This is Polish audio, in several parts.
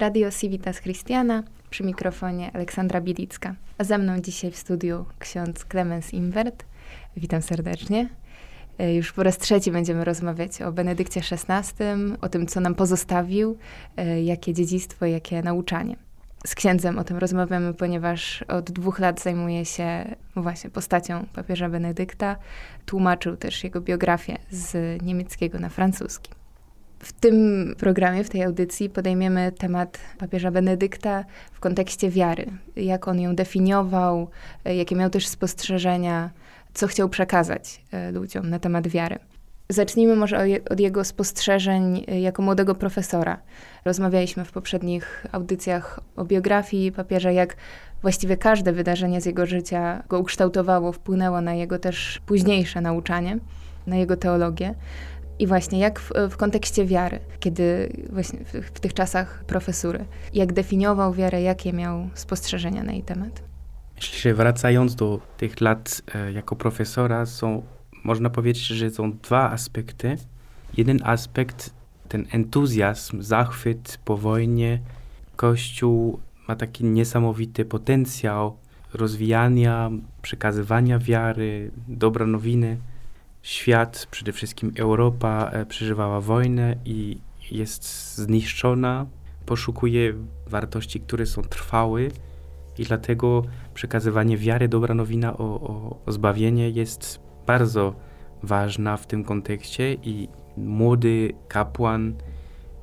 Radio Civitas Christiana, przy mikrofonie Aleksandra Bielicka. A ze mną dzisiaj w studiu ksiądz Clemens Invert. Witam serdecznie. E, już po raz trzeci będziemy rozmawiać o Benedykcie XVI, o tym, co nam pozostawił, e, jakie dziedzictwo, jakie nauczanie. Z księdzem o tym rozmawiamy, ponieważ od dwóch lat zajmuje się no właśnie postacią papieża Benedykta. Tłumaczył też jego biografię z niemieckiego na francuski. W tym programie, w tej audycji podejmiemy temat papieża Benedykta w kontekście wiary. Jak on ją definiował, jakie miał też spostrzeżenia, co chciał przekazać e, ludziom na temat wiary. Zacznijmy może od jego spostrzeżeń e, jako młodego profesora. Rozmawialiśmy w poprzednich audycjach o biografii papieża, jak właściwie każde wydarzenie z jego życia go ukształtowało, wpłynęło na jego też późniejsze nauczanie, na jego teologię. I właśnie jak w, w kontekście wiary, kiedy właśnie w, w, tych czasach profesury, jak definiował wiarę, jakie miał spostrzeżenia na jej temat? Myślę, że wracając do tych lat e, jako profesora, są, można powiedzieć, że są dwa aspekty. Jeden aspekt, ten entuzjazm, zachwyt po wojnie. Kościół ma taki niesamowity potencjał rozwijania, przekazywania wiary, dobra nowiny świat, przede wszystkim Europa, e, przeżywała wojnę i jest zniszczona, poszukuje wartości, które są trwałe i dlatego przekazywanie wiary, dobra nowina o, o, o zbawienie jest bardzo ważna w tym kontekście i młody kapłan,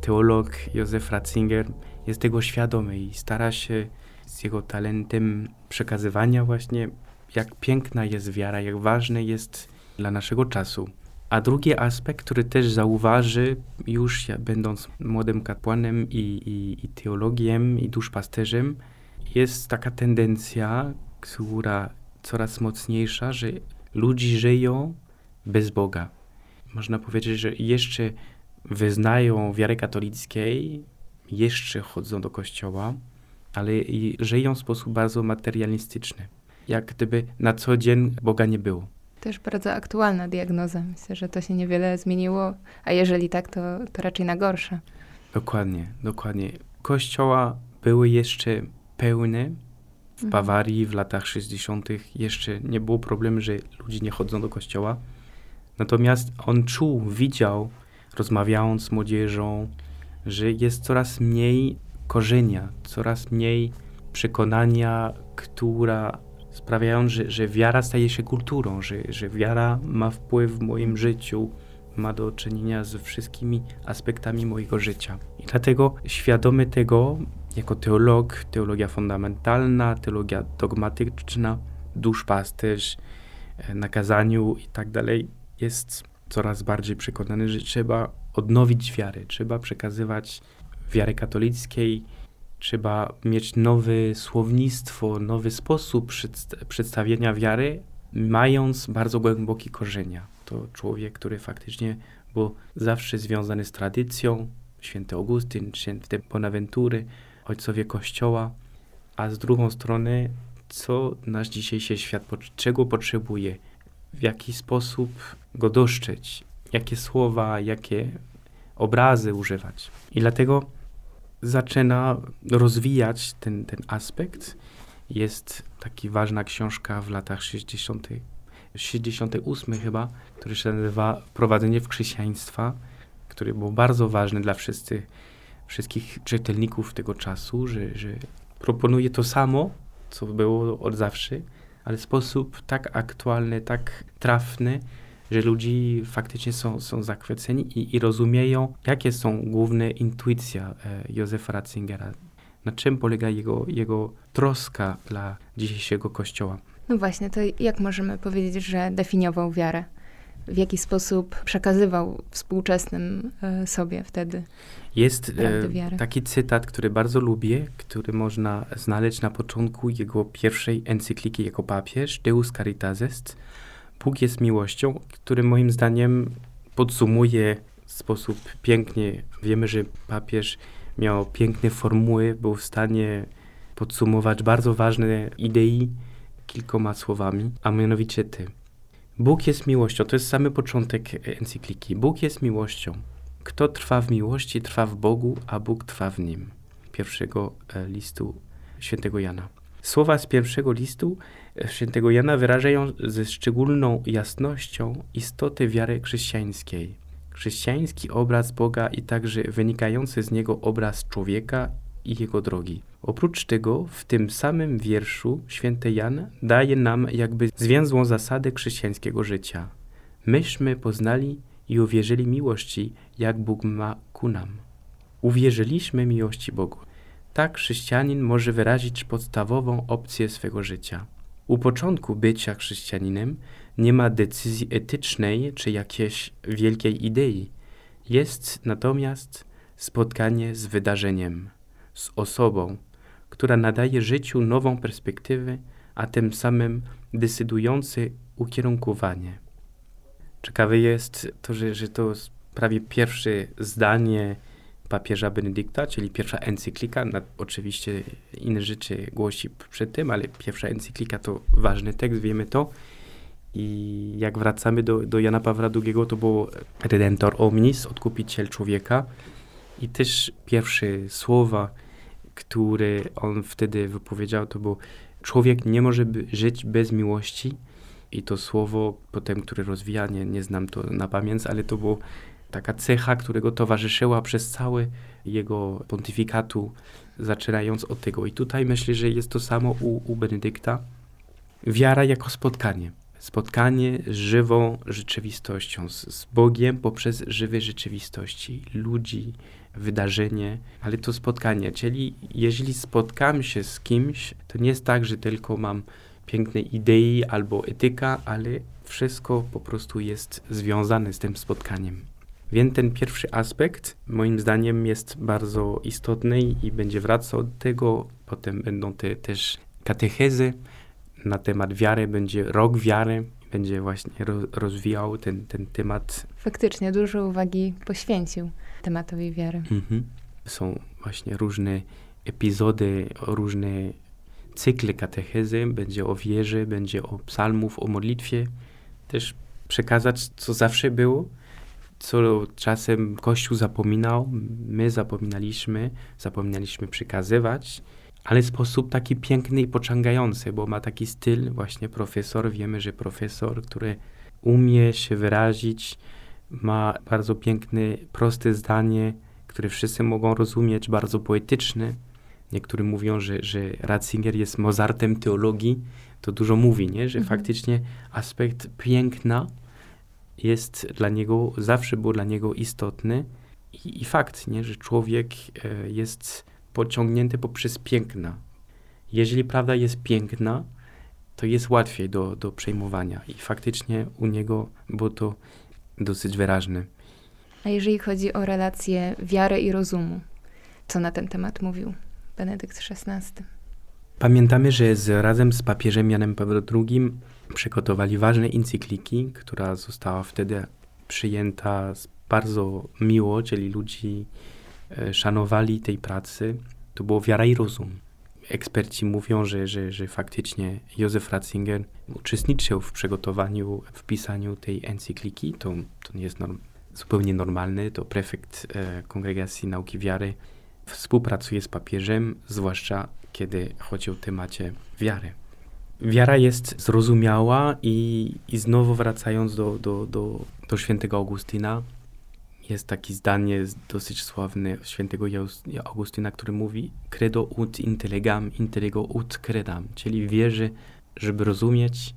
teolog Józef Ratzinger jest tego świadomy i stara się z jego talentem przekazywania właśnie, jak piękna jest wiara, jak ważne jest dla naszego czasu. A drugi aspekt, który też zauważy, już będąc młodym kapłanem i, i, i teologiem, i duszpasterzem, jest taka tendencja, która coraz mocniejsza, że ludzie żyją bez Boga. Można powiedzieć, że jeszcze wyznają wiarę katolickiej, jeszcze chodzą do kościoła, ale żyją w sposób bardzo materialistyczny. Jak gdyby na co dzień Boga nie było. Też bardzo aktualna diagnoza. Myślę, że to się niewiele zmieniło, a jeżeli tak, to, to raczej na gorsze. Dokładnie, dokładnie. Kościoła były jeszcze pełne. W mhm. Bawarii w latach 60. jeszcze nie było problemu, że ludzie nie chodzą do kościoła. Natomiast on czuł, widział, rozmawiając z młodzieżą, że jest coraz mniej korzenia, coraz mniej przekonania, która sprawiają, że, że wiara staje się kulturą, że, że wiara ma wpływ w moim życiu, ma do czynienia z wszystkimi aspektami mojego życia. I dlatego świadomy tego, jako teolog, teologia fundamentalna, teologia dogmatyczna, duszpasterz, e, nakazaniu i tak dalej, jest coraz bardziej przekonany, że trzeba odnowić wiarę, trzeba przekazywać wiarę katolickiej, Trzeba mieć nowe słownictwo, nowy sposób przedstawienia wiary, mając bardzo głębokie korzenia. To człowiek, który faktycznie był zawsze związany z tradycją, święty Augustyn, święty Bonaventury, ojcowie Kościoła, a z drugą strony, co nasz dzisiejszy świat, czego potrzebuje, w jaki sposób go dostrzec, jakie słowa, jakie obrazy używać. I dlatego zaczyna rozwijać ten, ten aspekt. Jest taka ważna książka w latach 60., 68 chyba, który się nazywa Prowadzenie w chrześcijaństwa, który był bardzo ważny dla wszyscy, wszystkich czytelników tego czasu, że, że proponuje to samo, co było od zawsze, ale w sposób tak aktualny, tak trafny, że ludzie faktycznie są, są zachwyceni i, i rozumieją, jakie są główne intuicje e, Józefa Ratzingera, na czym polega jego, jego troska dla dzisiejszego Kościoła. No właśnie, to jak możemy powiedzieć, że definiował wiarę? W jaki sposób przekazywał współczesnym e, sobie wtedy Jest e, taki cytat, który bardzo lubię, który można znaleźć na początku jego pierwszej encykliki jako papież, Deus Caritas Est, Bóg jest miłością, który moim zdaniem podsumuje w sposób pięknie. Wiemy, że papież miał piękne formuły, był w stanie podsumować bardzo ważne idei kilkoma słowami, a mianowicie ty. Bóg jest miłością, to jest samy początek encykliki. Bóg jest miłością. Kto trwa w miłości, trwa w Bogu, a Bóg trwa w nim. pierwszego e, listu świętego Jana. Słowa z pierwszego listu e, świętego Jana wyrażają ze szczególną jasnością istotę wiary chrześcijańskiej. Chrześcijański obraz Boga i także wynikający z niego obraz człowieka i jego drogi. Oprócz tego, w tym samym wierszu święty Jan daje nam jakby zwięzłą zasadę chrześcijańskiego życia. Myśmy poznali i uwierzyli miłości, jak Bóg ma ku nam. Uwierzyliśmy miłości Bogu. Tak chrześcijanin może wyrazić podstawową opcję swego życia. U początku bycia chrześcijaninem nie ma decyzji etycznej czy jakiejś wielkiej idei. Jest natomiast spotkanie z wydarzeniem, z osobą, która nadaje życiu nową perspektywę, a tym samym decydujące ukierunkowanie. Ciekawe jest to, że, że to prawie pierwsze zdanie papieża Benedykta, czyli pierwsza encyklika. Na, oczywiście inne rzeczy głosi przed tym, ale pierwsza encyklika to ważny tekst, wiemy to. I jak wracamy do, do Jana Pawła II, to było Redentor Omnis, odkupiciel człowieka. I też pierwsze słowa, które on wtedy wypowiedział, to było człowiek nie może żyć bez miłości. I to słowo potem, które rozwija, nie, nie znam to na pamięć, ale to było taka cecha, którego towarzyszyła przez cały jego pontyfikatu, zaczynając od tego. I tutaj myślę, że jest to samo u, u Benedykta. Wiara jako spotkanie. Spotkanie z żywą rzeczywistością, z, z Bogiem poprzez żywe rzeczywistości, ludzi, wydarzenie, ale to spotkanie. Czyli jeżeli spotkam się z kimś, to nie jest tak, że tylko mam piękne idei albo etyka, ale wszystko po prostu jest związane z tym spotkaniem. Więc ten pierwszy aspekt moim zdaniem jest bardzo istotny i będzie wracał do tego. Potem będą te też katechezy na temat wiary, będzie rok wiary, będzie właśnie rozwijał ten, ten temat. Faktycznie dużo uwagi poświęcił tematowi wiary. Mhm. Są właśnie różne epizody, różne cykle katechezy. Będzie o wierze, będzie o psalmów, o modlitwie. Też przekazać, co zawsze było, co czasem Kościół zapominał, my zapominaliśmy, zapominaliśmy przekazywać, ale w sposób taki piękny i pociągający, bo ma taki styl właśnie profesor. Wiemy, że profesor, który umie się wyrazić, ma bardzo piękne, proste zdanie, które wszyscy mogą rozumieć, bardzo poetyczne. Niektórzy mówią, że, że Ratzinger jest Mozartem teologii. To dużo mówi, nie? że mhm. faktycznie aspekt piękna jest dla niego, zawsze był dla niego istotny. I, i fakt, nie? że człowiek e, jest pociągnięty poprzez piękna. Jeżeli prawda jest piękna, to jest łatwiej do, do przejmowania. I faktycznie u niego było to dosyć wyraźne. A jeżeli chodzi o relację wiary i rozumu, co na ten temat mówił Benedykt XVI? Pamiętamy, że z, razem z papieżem Janem Pawłem II przygotowali ważne encykliki, która została wtedy przyjęta bardzo miło, czyli ludzi e, szanowali tej pracy. To było wiara i rozum. Eksperci mówią, że, że, że faktycznie Józef Ratzinger uczestniczył w przygotowaniu, w pisaniu tej encykliki. To, to nie jest norm, zupełnie normalne. To prefekt e, Kongregacji Nauki Wiary współpracuje z papieżem, zwłaszcza kiedy chodzi o temacie wiary wiara jest zrozumiała i, i znowu wracając do, do, do, do świętego Augustyna, jest takie zdanie dosyć sławne świętego Augustyna, który mówi credo ut intellegam, intellego ut credam, czyli wierzy, żeby rozumieć,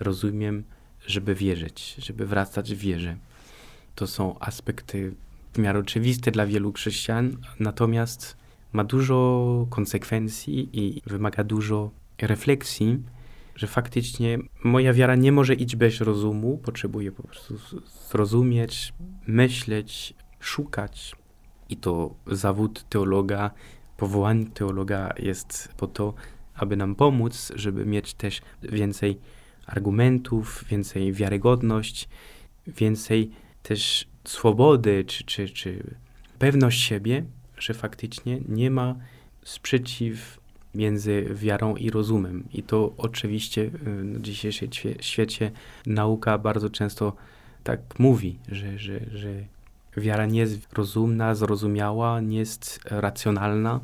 rozumiem, żeby wierzyć, żeby wracać w wierze. To są aspekty w miarę oczywiste dla wielu chrześcijan, natomiast ma dużo konsekwencji i wymaga dużo refleksji, że faktycznie moja wiara nie może iść bez rozumu, potrzebuję po prostu zrozumieć, myśleć, szukać. I to zawód teologa, powołanie teologa jest po to, aby nam pomóc, żeby mieć też więcej argumentów, więcej wiarygodność, więcej też swobody, czy, czy, czy pewność siebie, że faktycznie nie ma sprzeciw między wiarą i rozumem. I to oczywiście w dzisiejszym świecie nauka bardzo często tak mówi, że, że, że wiara nie jest rozumna, zrozumiała, nie jest racjonalna.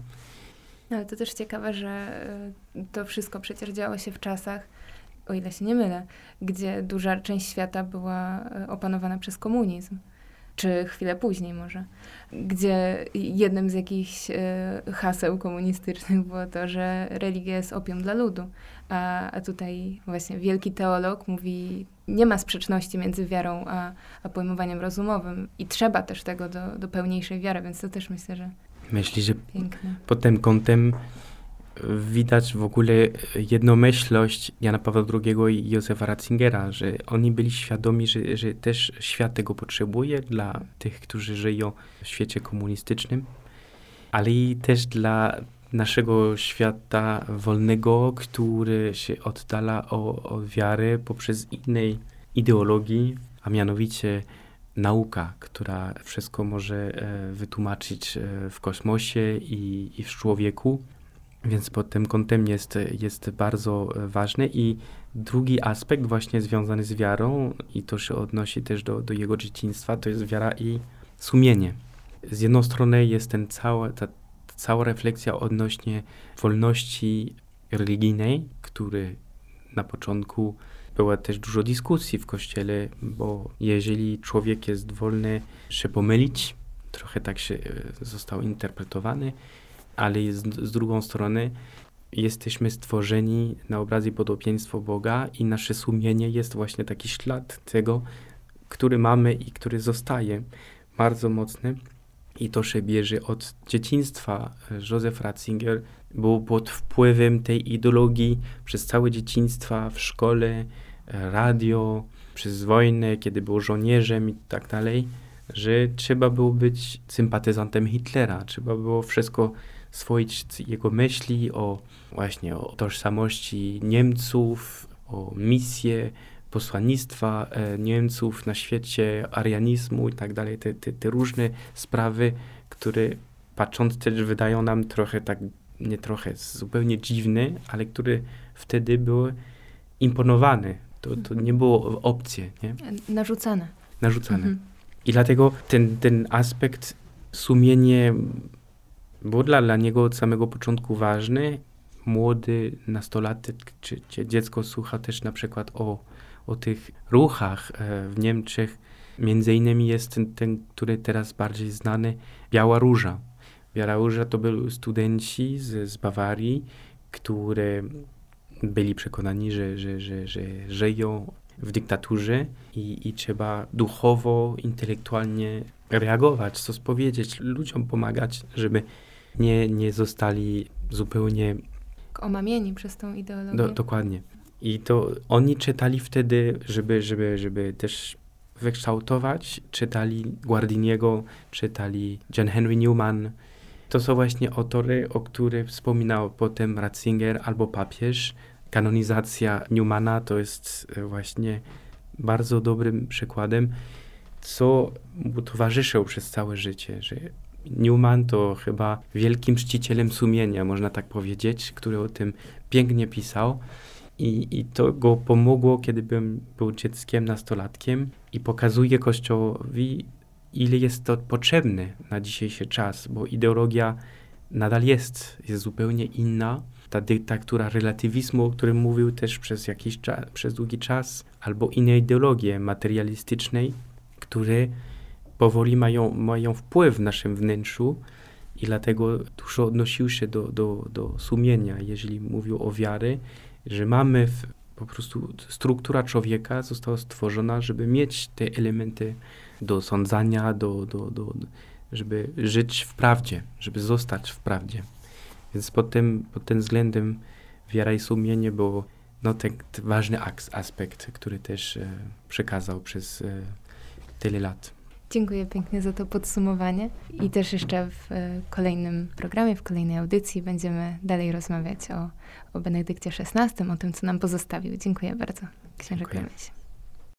No, ale to też ciekawe, że y, to wszystko przecież działo się w czasach, o ile się nie mylę, gdzie duża część świata była y, opanowana przez komunizm czy chwilę później może, gdzie jednym z jakichś y, haseł komunistycznych było to, że religia jest opium dla ludu. A, a tutaj właśnie wielki teolog mówi, nie ma sprzeczności między wiarą a, a pojmowaniem rozumowym i trzeba też tego do, do pełniejszej wiary, więc to też myślę, że Myślę, że piękne. pod tym kątem widać w ogóle jednomyślność Jana Pawła II i Józefa Ratzingera, że oni byli świadomi, że, że też świat tego potrzebuje dla tych, którzy żyją w świecie komunistycznym, ale i też dla naszego świata wolnego, który się oddala od wiary poprzez innej ideologii, a mianowicie nauka, która wszystko może e, wytłumaczyć e, w kosmosie i, i w człowieku. Więc pod tym kątem jest, jest bardzo ważny. I drugi aspekt, właśnie związany z wiarą, i to się odnosi też do, do jego dzieciństwa, to jest wiara i sumienie. Z jednej strony jest ten cała, ta cała refleksja odnośnie wolności religijnej, który na początku była też dużo dyskusji w kościele, bo jeżeli człowiek jest wolny się pomylić, trochę tak się e, został interpretowany, ale z, z drugą strony jesteśmy stworzeni na obraz i podobieństwo Boga i nasze sumienie jest właśnie taki ślad tego, który mamy i który zostaje bardzo mocny. I to się bierze od dzieciństwa. Józef Ratzinger był pod wpływem tej ideologii przez całe dzieciństwa w szkole, radio, przez wojnę, kiedy był żołnierzem i tak dalej, że trzeba było być sympatyzantem Hitlera. Trzeba było wszystko swoić jego myśli o właśnie o tożsamości Niemców, o misję posłannictwa e, Niemców na świecie, arianizmu i tak dalej, te, te, te różne sprawy, które patrząc też wydają nam trochę tak, nie trochę, zupełnie dziwne, ale które wtedy były imponowane. To, to nie było opcje, nie? Narzucane. Narzucane. Mhm. I dlatego ten, ten aspekt sumienie był dla, niego od samego początku ważny. Młody nastolatek czy, czy dziecko słucha też na przykład o, o tych ruchach e, w Niemczech. Między innymi jest ten, ten, który teraz bardziej znany, Biała Róża. Biała Róża to byli studenci z, z Bawarii, które byli przekonani, że, że, że, że żyją w dyktaturze i, i trzeba duchowo, intelektualnie reagować, co spowiedzieć, ludziom pomagać, żeby nie, nie zostali zupełnie omamieni przez tą ideologię. Do, dokładnie. I to oni czytali wtedy, żeby, żeby, żeby też wykształtować, czytali Guardiniego, czytali John Henry Newman. To są właśnie autory, o których wspominał potem Ratzinger albo papież. Kanonizacja Newmana to jest e, właśnie bardzo dobrym przykładem, co mu towarzyszył przez całe życie, że Newman to chyba wielkim czcicielem sumienia, można tak powiedzieć, który o tym pięknie pisał. I, I to go pomogło, kiedy byłem, był dzieckiem, nastolatkiem i pokazuje Kościołowi, ile jest to potrzebne na dzisiejszy czas, bo ideologia nadal jest, jest zupełnie inna. Ta dyktatura relatywizmu, o którym mówił też przez jakiś czas, przez długi czas, albo inne ideologie materialistycznej, które powoli mają, mają wpływ w naszym wnętrzu i dlatego dużo odnosił się do, do, do sumienia, jeżeli mówił o wiary, że mamy w, po prostu struktura człowieka została stworzona, żeby mieć te elementy do sądzania, do, do, do, żeby żyć w prawdzie, żeby zostać w prawdzie. Więc pod tym, pod tym względem wiara i sumienie było no, ten, ważny aspekt, który też e, przekazał przez e, tyle lat. Dziękuję pięknie za to podsumowanie. I też jeszcze w e, kolejnym programie, w kolejnej audycji będziemy dalej rozmawiać o, o Benedykcie XVI, o tym, co nam pozostawił. Dziękuję bardzo, księże Klemensie.